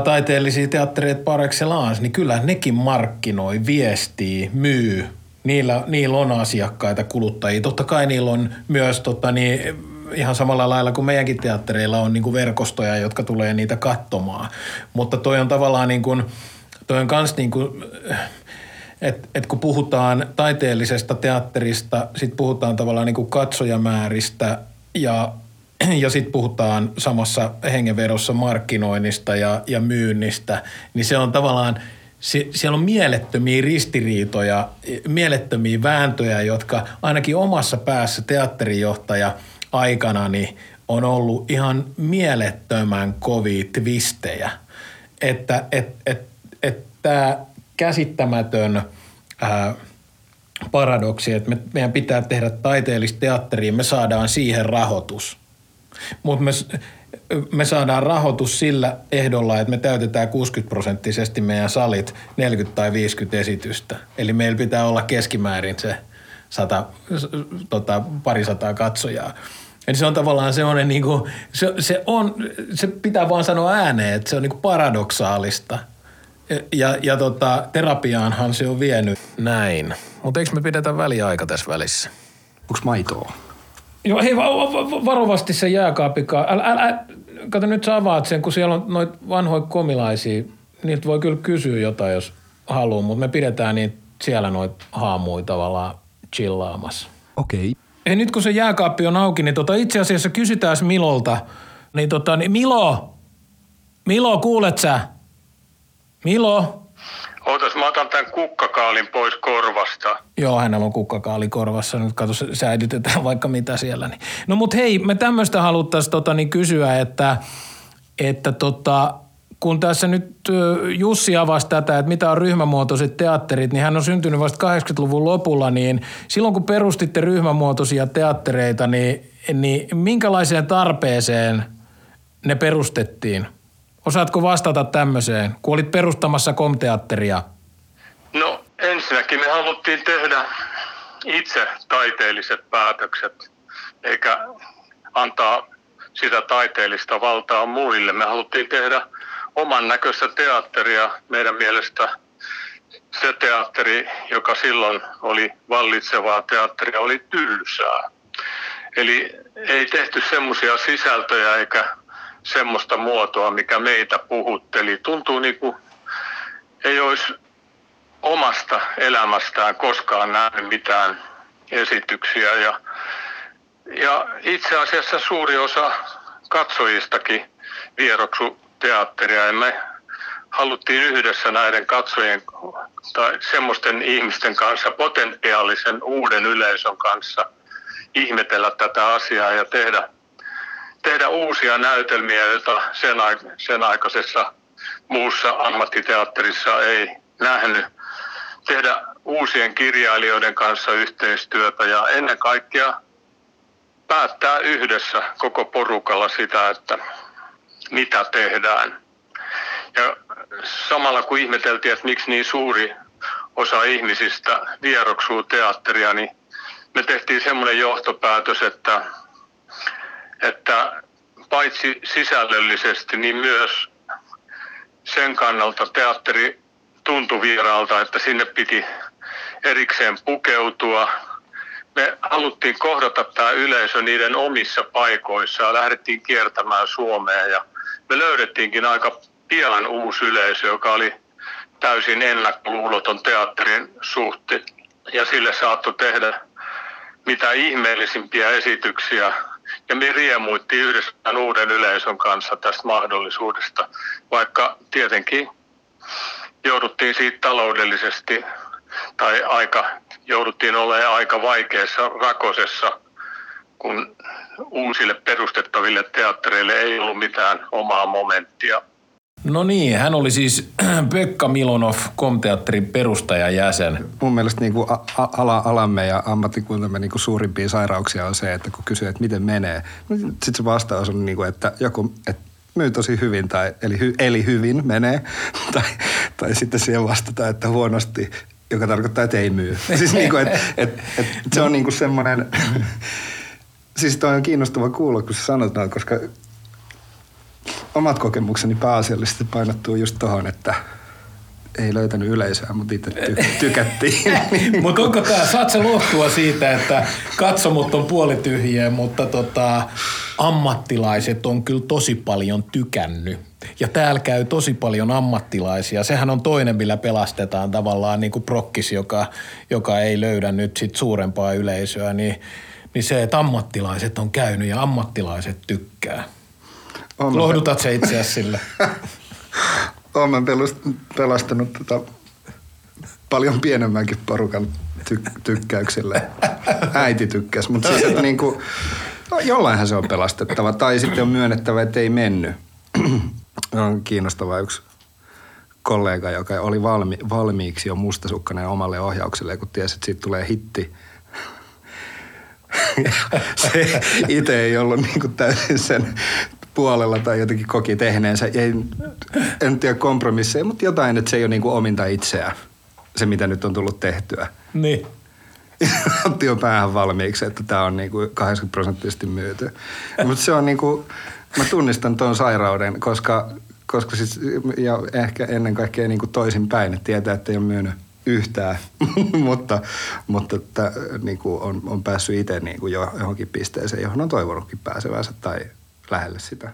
taiteellisia teattereita par excellence, niin kyllä nekin markkinoi, viestii, myy. Niillä, niillä on asiakkaita, kuluttajia. Totta kai niillä on myös tota, niin, ihan samalla lailla kuin meidänkin teattereilla on niin kuin verkostoja, jotka tulee niitä katsomaan. Mutta toi on tavallaan niin kuin, toi on kans niin kuin, että et kun puhutaan taiteellisesta teatterista, sitten puhutaan tavallaan niin kuin katsojamääristä ja ja sitten puhutaan samassa hengenvedossa markkinoinnista ja, ja myynnistä, niin se on tavallaan, se, siellä on mielettömiä ristiriitoja, mielettömiä vääntöjä, jotka ainakin omassa päässä teatterijohtaja aikana niin on ollut ihan mielettömän kovia twistejä. Että et, et, et tämä käsittämätön ää, paradoksi, että me, meidän pitää tehdä taiteellista teatteria, me saadaan siihen rahoitus – mutta me, me saadaan rahoitus sillä ehdolla, että me täytetään 60 prosenttisesti meidän salit 40 tai 50 esitystä. Eli meillä pitää olla keskimäärin se sata, tota, pari sataa katsojaa. Eli se on tavallaan semmoinen, niin kuin, se, se, on, se pitää vaan sanoa ääneen, että se on niin paradoksaalista. Ja, ja tota, terapiaanhan se on vienyt näin. Mutta eikö me pidetä väliaika tässä välissä? Onko maitoa? Joo, hei, varovasti se jääkaapikaan. Älä, älä, kato nyt sä avaat sen, kun siellä on noita vanhoja komilaisia. Niitä voi kyllä kysyä jotain, jos haluaa, mutta me pidetään niitä siellä noita haamuja tavallaan chillaamassa. Okei. Okay. Hei, nyt kun se jääkaappi on auki, niin tota, itse asiassa kysytään Milolta. Niin tota, niin Milo, Milo, kuulet sä? Milo? Ootas, mä otan tämän kukkakaalin pois korvasta. Joo, hänellä on kukkakaali korvassa. Nyt katso, säilytetään vaikka mitä siellä. Niin. No mut hei, me tämmöistä haluttaisiin tota, niin kysyä, että, että tota, kun tässä nyt Jussi avasi tätä, että mitä on ryhmämuotoiset teatterit, niin hän on syntynyt vasta 80-luvun lopulla, niin silloin kun perustitte ryhmämuotoisia teattereita, niin, niin minkälaiseen tarpeeseen ne perustettiin? Osaatko vastata tämmöiseen, kun olit perustamassa komteatteria? No ensinnäkin me haluttiin tehdä itse taiteelliset päätökset, eikä antaa sitä taiteellista valtaa muille. Me haluttiin tehdä oman näköistä teatteria. Meidän mielestä se teatteri, joka silloin oli vallitsevaa teatteria, oli tylsää. Eli ei tehty semmoisia sisältöjä eikä semmoista muotoa, mikä meitä puhutteli. Tuntuu niin kuin ei olisi omasta elämästään koskaan nähnyt mitään esityksiä. Ja, ja itse asiassa suuri osa katsojistakin vieroksu teatteria ja me haluttiin yhdessä näiden katsojien tai semmoisten ihmisten kanssa, potentiaalisen uuden yleisön kanssa ihmetellä tätä asiaa ja tehdä, tehdä uusia näytelmiä, joita sen, sen aikaisessa muussa ammattiteatterissa ei nähnyt. Tehdä uusien kirjailijoiden kanssa yhteistyötä ja ennen kaikkea päättää yhdessä koko porukalla sitä, että mitä tehdään. Ja samalla kun ihmeteltiin, että miksi niin suuri osa ihmisistä vieroksuu teatteria, niin me tehtiin semmoinen johtopäätös, että, että paitsi sisällöllisesti, niin myös sen kannalta teatteri tuntui vieraalta, että sinne piti erikseen pukeutua. Me haluttiin kohdata tämä yleisö niiden omissa paikoissa ja lähdettiin kiertämään Suomea ja me löydettiinkin aika pian uusi yleisö, joka oli täysin ennakkoluuloton teatterin suhteen ja sille saattoi tehdä mitä ihmeellisimpiä esityksiä ja me riemuitti yhdessä uuden yleisön kanssa tästä mahdollisuudesta, vaikka tietenkin jouduttiin siitä taloudellisesti tai aika, jouduttiin olemaan aika vaikeassa rakosessa, kun uusille perustettaville teattereille ei ollut mitään omaa momenttia. No niin, hän oli siis Pekka Milonov, komteatterin perustajajäsen. Mun mielestä niin kuin ala, alamme ja ammattikuntamme niin kuin suurimpia sairauksia on se, että kun kysyy, että miten menee, niin sitten se vastaus on, niin kuin, että joku, että myy tosi hyvin tai eli, hy, eli hyvin menee. tai, tai sitten siihen vastataan, että huonosti, joka tarkoittaa, että ei myy. siis niin kuin, et, et, et, se on niin kuin semmoinen, siis toi on kiinnostava kuulla, kun se sanotaan, koska omat kokemukseni pääasiallisesti painottuu just tohon, että ei löytänyt yleisöä, mutta itse ty- tykättiin. mutta onko tämä, saat se lohtua siitä, että katsomut on puolityhjiä, mutta tota, ammattilaiset on kyllä tosi paljon tykännyt. Ja täällä käy tosi paljon ammattilaisia. Sehän on toinen, millä pelastetaan tavallaan niin kuin prokkis, joka, joka ei löydä nyt sit suurempaa yleisöä, niin, niin se, että ammattilaiset on käynyt ja ammattilaiset tykkää. On Lohdutat se itseäsi sille. Olen pelastanut tota paljon pienemmänkin porukan ty- tykkäyksille. Äiti tykkäsi, mutta siis, että niin kuin, no, jollainhan se on pelastettava. Tai sitten on myönnettävä, että ei mennyt. on kiinnostava yksi kollega, joka oli valmi, valmiiksi jo mustasukkainen omalle ohjaukselle, kun tiesi, että siitä tulee hitti. se itse ei ollut niin kuin täysin sen puolella tai jotenkin koki tehneensä. Ei, en tiedä kompromisseja, mutta jotain, että se ei ole niin kuin ominta itseään, se mitä nyt on tullut tehtyä. Niin. Otti jo päähän valmiiksi, että tämä on niin kuin 80 prosenttisesti myyty. mutta se on niin kuin, mä tunnistan tuon sairauden, koska, koska siis, ja ehkä ennen kaikkea niin kuin toisinpäin, että tietää, että ei ole myynyt yhtään, mutta, mutta että, niin kuin on, on päässyt itse niin kuin jo johonkin pisteeseen, johon on toivonutkin pääsevänsä tai lähelle sitä.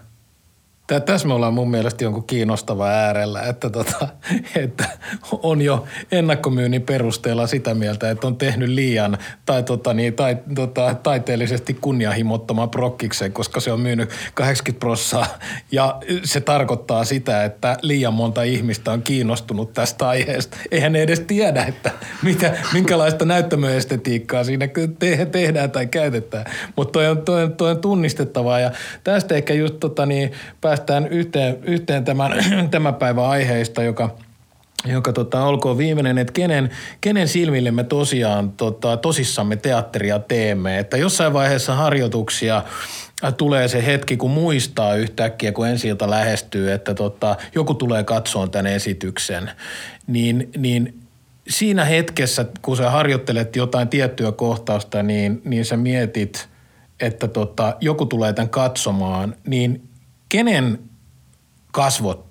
Tässä me ollaan mun mielestä jonkun kiinnostava äärellä, että, tota, että on jo ennakkomyynnin perusteella sitä mieltä, että on tehnyt liian tai, tota, niin, tai tota, taiteellisesti kunnianhimottoman prokkiksen, koska se on myynyt 80 prossaa. Ja se tarkoittaa sitä, että liian monta ihmistä on kiinnostunut tästä aiheesta. Eihän ne edes tiedä, että mitä, minkälaista näyttämöestetiikkaa siinä te- tehdään tai käytetään. Mutta toi on, toi, toi on tunnistettavaa ja tästä ehkä just tota, niin, päästään yhteen, yhteen tämän, tämän päivän aiheista, joka, joka tota, olkoon viimeinen, että kenen, kenen silmille me tosiaan tota, tosissamme teatteria teemme. Että jossain vaiheessa harjoituksia tulee se hetki, kun muistaa yhtäkkiä, kun ensi lähestyy, että tota, joku tulee katsomaan tämän esityksen, niin, niin siinä hetkessä, kun sä harjoittelet jotain tiettyä kohtausta, niin, niin sä mietit, että tota, joku tulee tämän katsomaan, niin kenen kasvot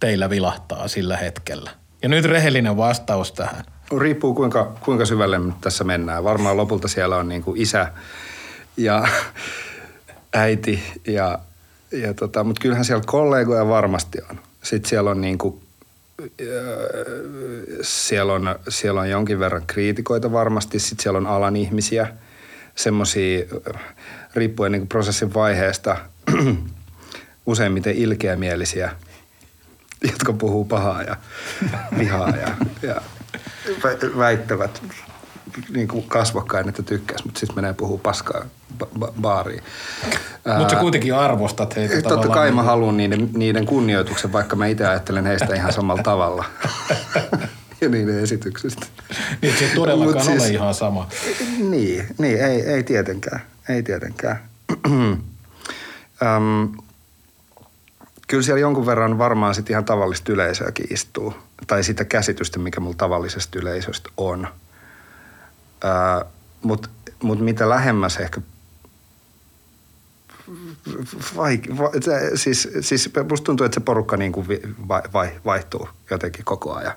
teillä vilahtaa sillä hetkellä? Ja nyt rehellinen vastaus tähän. Riippuu kuinka, kuinka syvälle tässä mennään. Varmaan lopulta siellä on niin kuin isä, ja äiti. Ja, ja tota, mutta kyllähän siellä kollegoja varmasti on. Sitten siellä on niinku, siellä on, siellä on jonkin verran kriitikoita varmasti, sitten siellä on alan ihmisiä, semmoisia riippuen niin prosessin vaiheesta useimmiten ilkeämielisiä, jotka puhuu pahaa ja vihaa ja, ja väittävät niin kuin kasvokkain, että tykkäisi, mutta sitten menee puhuu paskaa ba- baariin. Mutta sä kuitenkin arvostat heitä Totta kai mä niin haluan niiden, niiden kunnioituksen, vaikka mä itse ajattelen heistä ihan samalla tavalla. ja niiden esityksestä. Niin, se ei todellakaan siis, ole ihan sama. Niin, niin ei, ei tietenkään. Ei tietenkään. um, kyllä siellä jonkun verran varmaan sitten ihan tavallista yleisöäkin istuu. Tai sitä käsitystä, mikä mulla tavallisesta yleisöstä on. Mutta mut mitä lähemmäs ehkä vai, vai, siis, siis musta tuntuu, että se porukka niin kuin vai, vai, vaihtuu jotenkin koko ajan.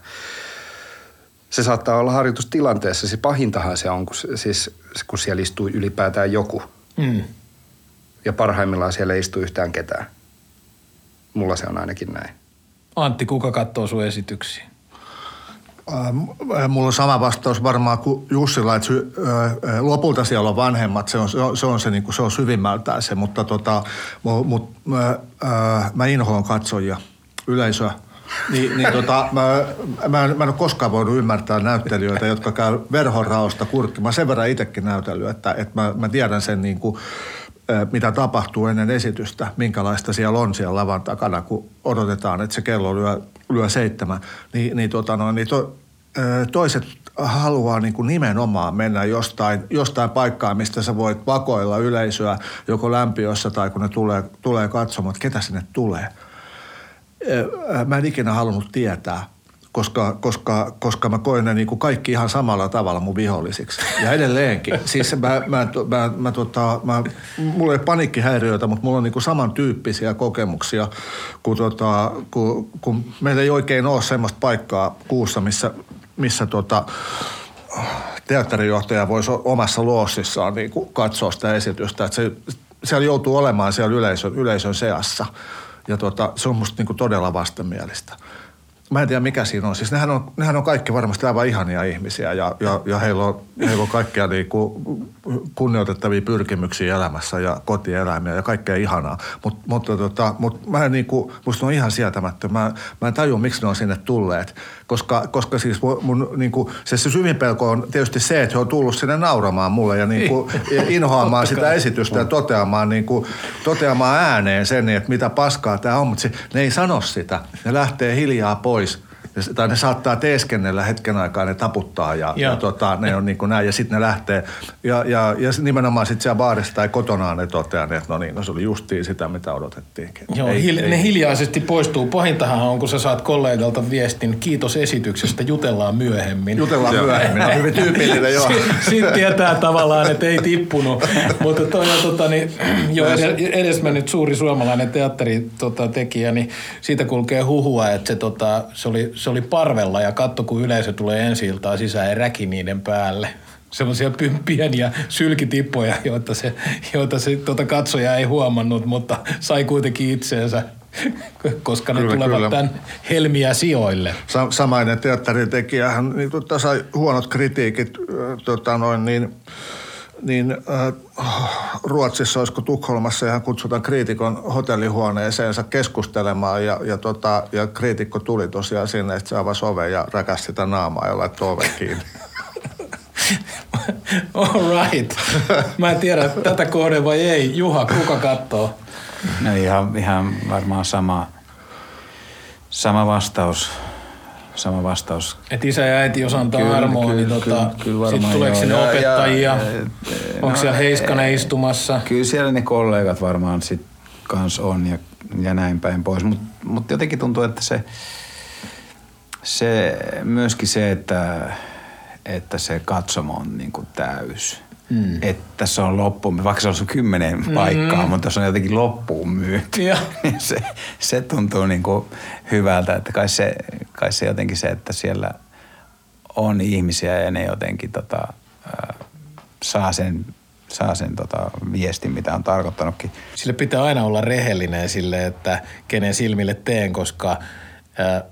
Se saattaa olla harjoitustilanteessa. Se pahintahan se on, kun, siis, kun siellä istuu ylipäätään joku. Mm. Ja parhaimmillaan siellä ei istu yhtään ketään. Mulla se on ainakin näin. Antti, kuka katsoo sun esityksiä? Äh, mulla on sama vastaus varmaan kuin Jussilla, että sy, äh, äh, lopulta siellä on vanhemmat, se on se, on, se, on se, niin kuin, se on syvimmältään se, mutta tota, mut, mä, äh, mä inhoan katsojia, yleisöä. Niin, niin tota, mä, mä, en, mä en ole koskaan voinut ymmärtää näyttelijöitä, jotka käy verhonraosta kurkki. Mä sen verran itsekin näytellyt, että, että mä, mä tiedän sen niin kuin, mitä tapahtuu ennen esitystä, minkälaista siellä on siellä lavan takana, kun odotetaan, että se kello lyö, lyö seitsemän. Niin, niin, tota no, niin to, toiset haluaa niin kuin nimenomaan mennä jostain, jostain paikkaa, mistä sä voit vakoilla yleisöä joko lämpiössä tai kun ne tulee, tulee katsomaan, että ketä sinne tulee. Mä en ikinä halunnut tietää – koska, koska, koska mä koen ne niin kuin kaikki ihan samalla tavalla mun vihollisiksi. Ja edelleenkin. Siis mä, mä, mä, mä, tota, mä, mulla ei paniikkihäiriöitä, mutta mulla on niin kuin samantyyppisiä kokemuksia, kun, tota, kun, kun meillä ei oikein ole semmoista paikkaa kuussa, missä, missä tota, teatterijohtaja voisi omassa loossissaan niin kuin katsoa sitä esitystä. Että se, siellä joutuu olemaan siellä yleisön, yleisön seassa. Ja tota, se on musta niin kuin todella vastenmielistä mä en tiedä mikä siinä on. Siis nehän on, nehän on kaikki varmasti aivan ihania ihmisiä ja, ja, ja heillä, on, heillä on kaikkia niinku kunnioitettavia pyrkimyksiä elämässä ja kotieläimiä ja kaikkea ihanaa. Mut, mutta tota, mut mä en niinku, musta on ihan sietämättä. Mä, mä en tajua, miksi ne on sinne tulleet. Koska, koska siis mun, niinku, se, se syvin pelko on tietysti se, että he on tullut sinne nauramaan mulle ja niinku, inhoamaan sitä esitystä ja toteamaan, niinku, toteamaan ääneen sen, että mitä paskaa tämä on. Mutta ne ei sano sitä. Ne lähtee hiljaa pois. Tai ne saattaa teeskennellä hetken aikaa, ne taputtaa ja, ja. ja tota, ne on niin kuin näin ja sitten ne lähtee. Ja, ja, ja nimenomaan sitten siellä baarissa tai kotonaan ne toteaa, että no niin, no se oli justiin sitä, mitä odotettiinkin. Joo, ei, hil- ei. ne hiljaisesti poistuu. Pahintahan on, kun sä saat kollegalta viestin, kiitos esityksestä, jutellaan myöhemmin. Jutellaan joo. myöhemmin, on hyvin tyypillinen joo. Sitten tietää tavallaan, että ei tippunut. Mutta toi on tota, niin, jo edesmennyt suuri suomalainen teatteritekijä, tota, tekijä, niin siitä kulkee huhua, että se, tota, se oli se oli parvella ja katto, kun yleisö tulee ensi iltaa sisään ja räki niiden päälle. Semmoisia pieniä sylkitippoja, joita se, joita se tuota katsoja ei huomannut, mutta sai kuitenkin itseensä koska ne kyllä, tulevat kyllä. tämän helmiä sijoille. Sa- samainen teatteritekijähän niin, tota, sai huonot kritiikit tota, noin, niin, niin äh, Ruotsissa, olisiko Tukholmassa, ihan kutsutaan kriitikon hotellihuoneeseensa keskustelemaan ja, ja, tota, ja kriitikko tuli tosiaan sinne, että se avasi oven ja räkäsi sitä naamaa ja laittoi oven kiinni. All right. Mä en tiedä, tätä kohde vai ei. Juha, kuka katsoo? No ihan, ihan varmaan sama, sama vastaus sama vastaus. Et isä ja äiti jos antaa kyllä, armoa, kyllä, niin tota, kyllä, sitten tuleeko sinne opettajia? Ja, ja, Onko no, siellä Heiskanen e, istumassa? Kyllä siellä ne kollegat varmaan sit kans on ja, ja näin päin pois. Mutta mut jotenkin tuntuu, että se, se myöskin se, että, että se katsomo on niinku täys mm. että se on loppuun, vaikka se on kymmenen mm-hmm. paikkaa, mutta se on jotenkin loppuun myyty. Niin se, se tuntuu niin kuin hyvältä, että kai se, kai se jotenkin se, että siellä on ihmisiä ja ne jotenkin tota, äh, saa sen saa sen tota, viestin, mitä on tarkoittanutkin. Sille pitää aina olla rehellinen sille, että kenen silmille teen, koska ää,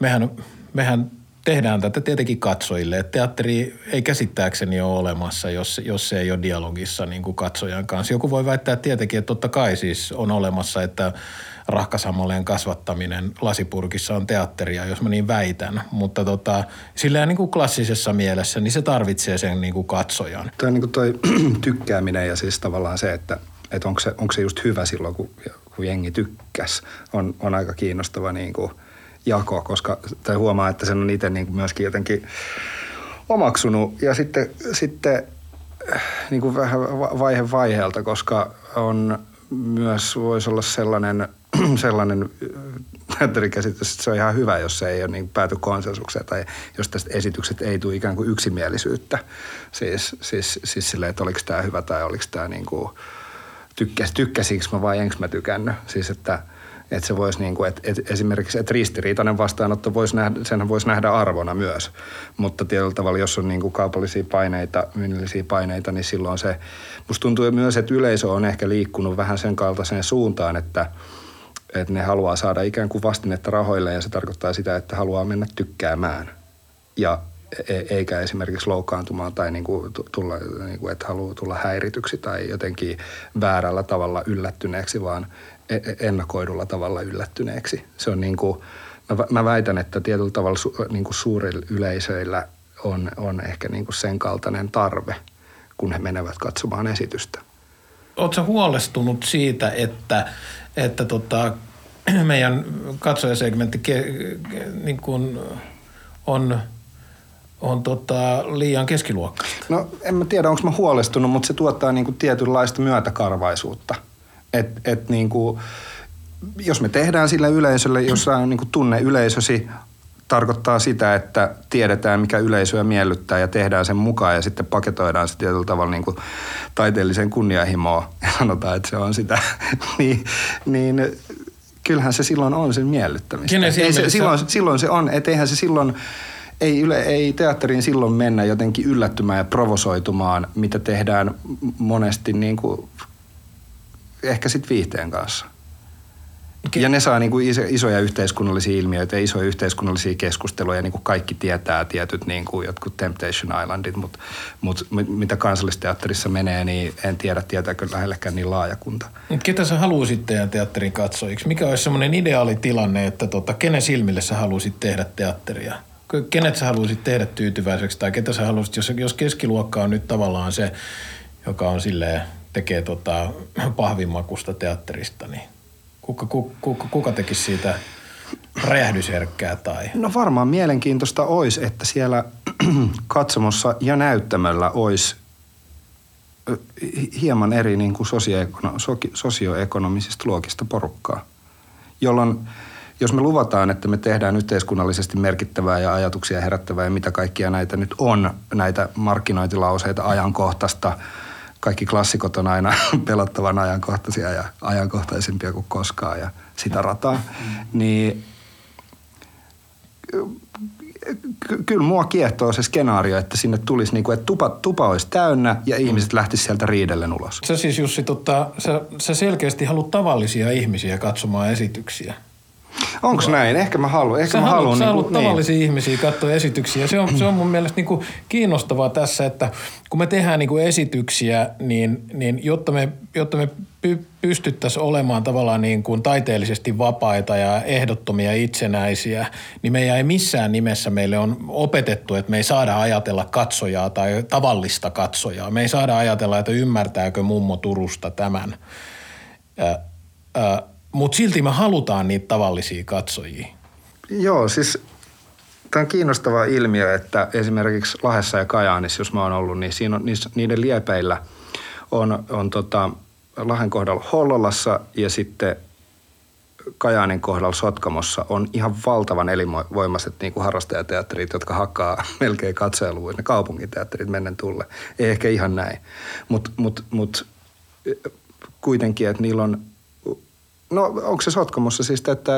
mehän, mehän tehdään tätä tietenkin katsojille. Et teatteri ei käsittääkseni ole olemassa, jos, jos se ei ole dialogissa niin kuin katsojan kanssa. Joku voi väittää tietenkin, että totta kai siis on olemassa, että rahkasammoleen kasvattaminen lasipurkissa on teatteria, jos mä niin väitän. Mutta tota, sillä niin kuin klassisessa mielessä, niin se tarvitsee sen niin kuin katsojan. Toi, niin kuin toi tykkääminen ja siis tavallaan se, että, että onko, se, onko se just hyvä silloin, kun, kun jengi tykkäs, on, on aika kiinnostava niin kuin jako, koska tai huomaa, että sen on itse niin myöskin jotenkin omaksunut. Ja sitten, sitten niin kuin vähän vaihe vaiheelta, koska on myös voisi olla sellainen sellainen teatterikäsitys, että se on ihan hyvä, jos se ei ole niin pääty konsensukseen tai jos tästä esitykset ei tule ikään kuin yksimielisyyttä. Siis, siis, siis silleen, että oliko tämä hyvä tai oliko tämä niin kuin, tykkäs, tykkäsinkö mä vai enkö mä tykännyt. Siis että, että se voisi niin kuin, että, että esimerkiksi, että ristiriitainen vastaanotto voisi nähdä, senhän voisi nähdä arvona myös. Mutta tietyllä tavalla, jos on niin kuin kaupallisia paineita, myynnillisiä paineita, niin silloin se, musta tuntuu myös, että yleisö on ehkä liikkunut vähän sen kaltaiseen suuntaan, että – että ne haluaa saada ikään kuin vastinetta rahoille ja se tarkoittaa sitä, että haluaa mennä tykkäämään ja e-, eikä esimerkiksi loukkaantumaan tai niin kuin tulla, niin kuin, että haluaa tulla häirityksi tai jotenkin väärällä tavalla yllättyneeksi, vaan e-, e-, ennakoidulla tavalla yllättyneeksi. Se on niin kuin, mä väitän, että tietyllä tavalla su, niin kuin suurilla yleisöillä on, on ehkä niin kuin sen kaltainen tarve, kun he menevät katsomaan esitystä. Oletko huolestunut siitä, että että tota, meidän katsojasegmentti ke, ke, niin kuin on, on tota liian keskiluokkaista? No en mä tiedä, onko mä huolestunut, mutta se tuottaa niin kuin tietynlaista myötäkarvaisuutta. Et, et niin kuin, jos me tehdään sille yleisölle, jos on niin kuin tunne yleisösi, tarkoittaa sitä, että tiedetään, mikä yleisöä miellyttää ja tehdään sen mukaan ja sitten paketoidaan se tietyllä tavalla niin kuin taiteelliseen kunnianhimoon. Ja sanotaan, että se on sitä, niin, niin kyllähän se silloin on sen miellyttämistä. Ei se, silloin, silloin se on, että eihän se silloin, ei, yle, ei teatteriin silloin mennä jotenkin yllättymään ja provosoitumaan, mitä tehdään monesti niin kuin, ehkä sitten viihteen kanssa. Ja ne saa niin kuin isoja yhteiskunnallisia ilmiöitä ja isoja yhteiskunnallisia keskusteluja, niin kuin kaikki tietää tietyt niin kuin jotkut Temptation Islandit, mutta, mutta mitä kansallisteatterissa menee, niin en tiedä, tietääkö lähellekään niin laajakunta. Ketä sä haluaisit tehdä teatterin katsojiksi? Mikä olisi semmoinen ideaali tilanne, että tota, kenen silmille sä haluaisit tehdä teatteria? Kenet sä haluaisit tehdä tyytyväiseksi tai ketä sä haluaisit, jos, jos keskiluokka on nyt tavallaan se, joka on silleen, tekee tota pahvimakusta teatterista, niin Kuka, kuka, kuka tekisi siitä räjähdysherkkää tai? No varmaan mielenkiintoista olisi, että siellä katsomossa ja näyttämällä olisi hieman eri niin kuin sosioekonomisista luokista porukkaa, jolloin jos me luvataan, että me tehdään yhteiskunnallisesti merkittävää ja ajatuksia herättävää ja mitä kaikkia näitä nyt on, näitä markkinointilauseita, ajankohtaista – kaikki klassikot on aina pelottavan ajankohtaisia ja ajankohtaisempia kuin koskaan ja sitä rataa, mm. niin kyllä mua kiehtoo se skenaario, että sinne tulisi niin kuin, että tupa, tupa olisi täynnä ja ihmiset mm. lähtisivät sieltä riidellen ulos. Sä siis Jussi, tota, sä, sä selkeästi haluat tavallisia ihmisiä katsomaan esityksiä. Onko näin? Ehkä mä haluan. Ehkä sä mä haluan, sä niin haluat tavallisia niin. ihmisiä katsoa esityksiä. Se on, se on mun mielestä niin kuin kiinnostavaa tässä, että kun me tehdään niin kuin esityksiä, niin, niin jotta me, jotta me pystyttäisiin olemaan tavallaan niin kuin taiteellisesti vapaita ja ehdottomia itsenäisiä, niin meidän ei missään nimessä meille on opetettu, että me ei saada ajatella katsojaa tai tavallista katsojaa. Me ei saada ajatella, että ymmärtääkö mummo Turusta tämän. Ä, mutta silti me halutaan niitä tavallisia katsojia. Joo, siis tämä on kiinnostava ilmiö, että esimerkiksi Lahessa ja Kajaanissa, jos mä oon ollut, niin siinä on, niiden liepeillä on, on tota, Lahen kohdalla Hollolassa ja sitten Kajaanin kohdalla Sotkamossa on ihan valtavan elinvoimaiset niin kuin harrastajateatterit, jotka hakkaa melkein katsojaluvuissa, ne kaupunkiteatterit mennen tulle. Ei ehkä ihan näin, mutta mut, mut, kuitenkin, että niillä on No onko se Sotkamossa siis että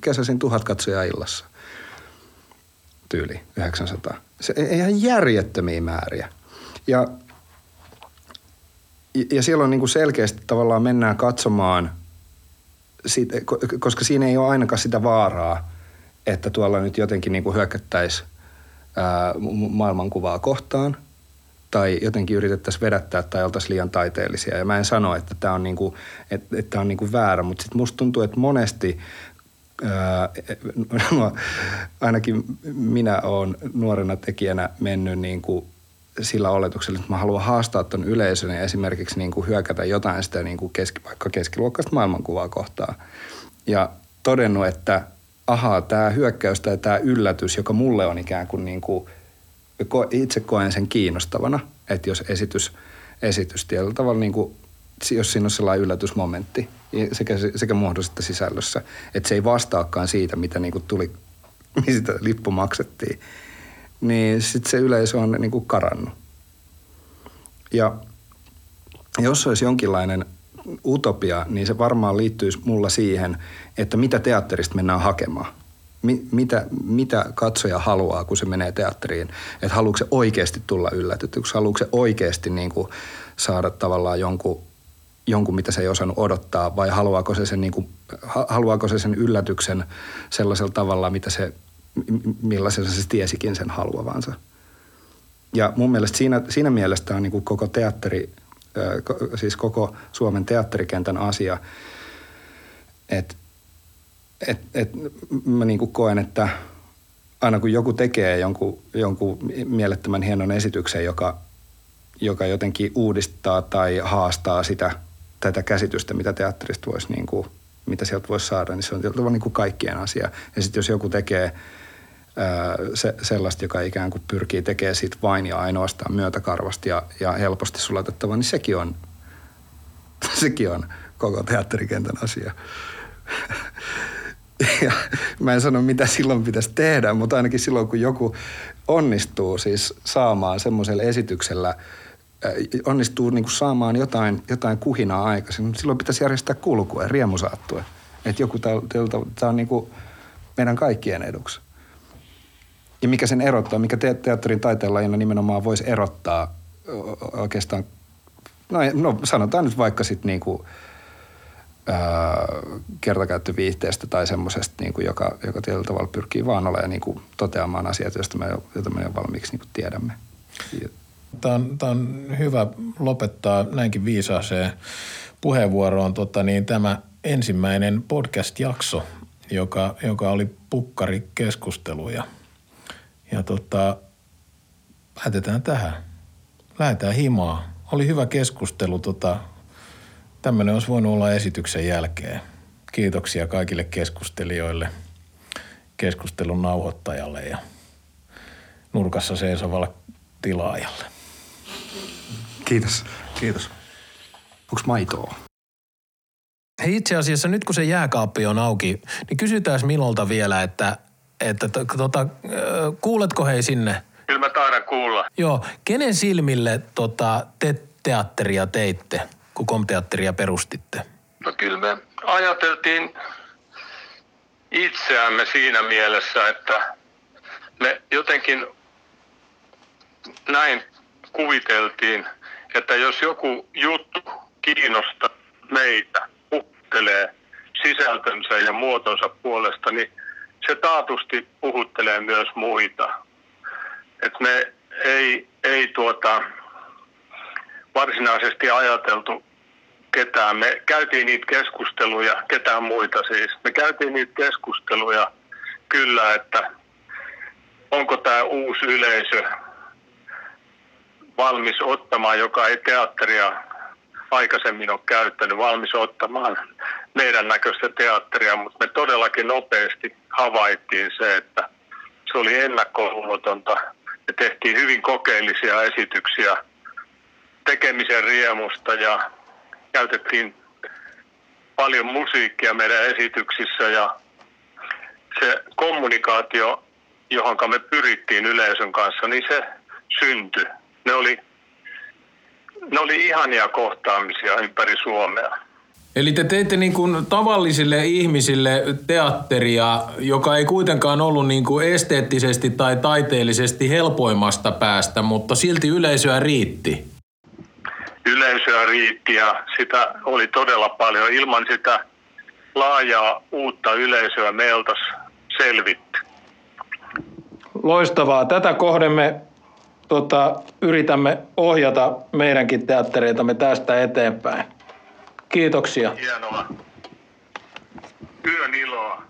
kesäisin tuhat katsojaa illassa? Tyyli 900. Se ihan järjettömiä määriä. Ja ja siellä on niin kuin selkeästi tavallaan mennään katsomaan, siitä, koska siinä ei ole ainakaan sitä vaaraa, että tuolla nyt jotenkin niin kuin maailmankuvaa kohtaan tai jotenkin yritettäisiin vedättää tai oltaisiin liian taiteellisia. Ja mä en sano, että tämä on, niinku, että, että tämä on niinku väärä, mutta sitten musta tuntuu, että monesti ää, no, ainakin minä olen nuorena tekijänä mennyt niinku sillä oletuksella, että mä haluan haastaa ton yleisön ja esimerkiksi niinku hyökätä jotain sitä niinku keski, vaikka keskiluokkaista maailmankuvaa kohtaan. Ja todennut, että ahaa, tämä hyökkäys tai tämä yllätys, joka mulle on ikään kuin, niin kuin itse koen sen kiinnostavana, että jos esitys, esitys tietyllä tavalla, niin kuin, jos siinä on sellainen yllätysmomentti sekä, sekä muodossa että sisällössä, että se ei vastaakaan siitä, mitä niin kuin tuli, mistä lippu maksettiin, niin sitten se yleisö on niin kuin karannut. Ja jos olisi jonkinlainen utopia, niin se varmaan liittyisi mulla siihen, että mitä teatterista mennään hakemaan. Mi- mitä, mitä katsoja haluaa, kun se menee teatteriin. Että haluatko se oikeasti tulla yllätetyksi, haluatko se oikeasti niin kuin saada tavallaan jonkun, jonkun, mitä se ei osannut odottaa, vai haluaako se sen, niin kuin, haluaako se sen yllätyksen sellaisella tavalla, mitä se, millaisella se tiesikin sen haluavansa. Ja mun mielestä siinä, siinä mielessä on niin kuin koko teatteri – siis koko Suomen teatterikentän asia. Et, et, et mä niin kuin koen, että aina kun joku tekee jonkun, jonkun mielettömän hienon esityksen, joka, joka jotenkin uudistaa tai haastaa sitä, tätä käsitystä, mitä teatterista voisi, niin kuin, mitä sieltä voisi saada, niin se on niin kuin kaikkien asia. Ja sitten jos joku tekee – se, sellaista, joka ikään kuin pyrkii tekemään siitä vain ja ainoastaan myötäkarvasti ja, ja helposti sulatettava, niin sekin on, sekin on koko teatterikentän asia. Ja mä en sano, mitä silloin pitäisi tehdä, mutta ainakin silloin, kun joku onnistuu siis saamaan semmoisella esityksellä, onnistuu niin kuin saamaan jotain, jotain kuhinaa aikaisin, niin silloin pitäisi järjestää kulkua ja riemusaattue. Että joku tämä on niin kuin meidän kaikkien eduksi ja mikä sen erottaa, mikä te- teatterin taiteenlajina nimenomaan voisi erottaa oikeastaan, no, no sanotaan nyt vaikka sitten niinku, kertakäyttöviihteestä tai semmoisesta, niinku, joka, joka tietyllä tavalla pyrkii vaan olemaan niinku, toteamaan asiat, joista me, joita me jo valmiiksi niinku, tiedämme. Tämä on, tämä on hyvä lopettaa näinkin viisaaseen puheenvuoroon tota, niin tämä ensimmäinen podcast-jakso, joka, joka oli pukkarikeskusteluja – ja tota, päätetään tähän. Lähdetään himaa. Oli hyvä keskustelu. Tota, tämmöinen olisi voinut olla esityksen jälkeen. Kiitoksia kaikille keskustelijoille, keskustelun nauhoittajalle ja nurkassa seisovalle tilaajalle. Kiitos. Kiitos. Onko maitoa? Hei itse asiassa nyt kun se jääkaappi on auki, niin kysytään Milolta vielä, että että tota, kuuletko hei sinne? Kyllä mä taidan kuulla. Joo. Kenen silmille tota, te teatteria teitte, kun komteatteria perustitte? No kyllä me ajateltiin itseämme siinä mielessä, että me jotenkin näin kuviteltiin, että jos joku juttu kiinnostaa meitä, puhuttelee sisältönsä ja muotonsa puolesta, niin se taatusti puhuttelee myös muita. Et me ei, ei tuota, varsinaisesti ajateltu ketään. Me käytiin niitä keskusteluja, ketään muita siis. Me käytiin niitä keskusteluja kyllä, että onko tämä uusi yleisö valmis ottamaan, joka ei teatteria aikaisemmin ole käyttänyt, valmis ottamaan meidän näköistä teatteria, mutta me todellakin nopeasti havaittiin se, että se oli ennakkoluulotonta. Me tehtiin hyvin kokeellisia esityksiä tekemisen riemusta ja käytettiin paljon musiikkia meidän esityksissä ja se kommunikaatio, johon me pyrittiin yleisön kanssa, niin se syntyi. Ne oli, ne oli ihania kohtaamisia ympäri Suomea. Eli te teitte niin kuin tavallisille ihmisille teatteria, joka ei kuitenkaan ollut niin kuin esteettisesti tai taiteellisesti helpoimmasta päästä, mutta silti yleisöä riitti. Yleisöä riitti ja sitä oli todella paljon. Ilman sitä laajaa uutta yleisöä me oltaisiin selvitty. Loistavaa. Tätä kohden me tota, yritämme ohjata meidänkin teattereitamme tästä eteenpäin. Kiitoksia. Hienoa. Yön iloa.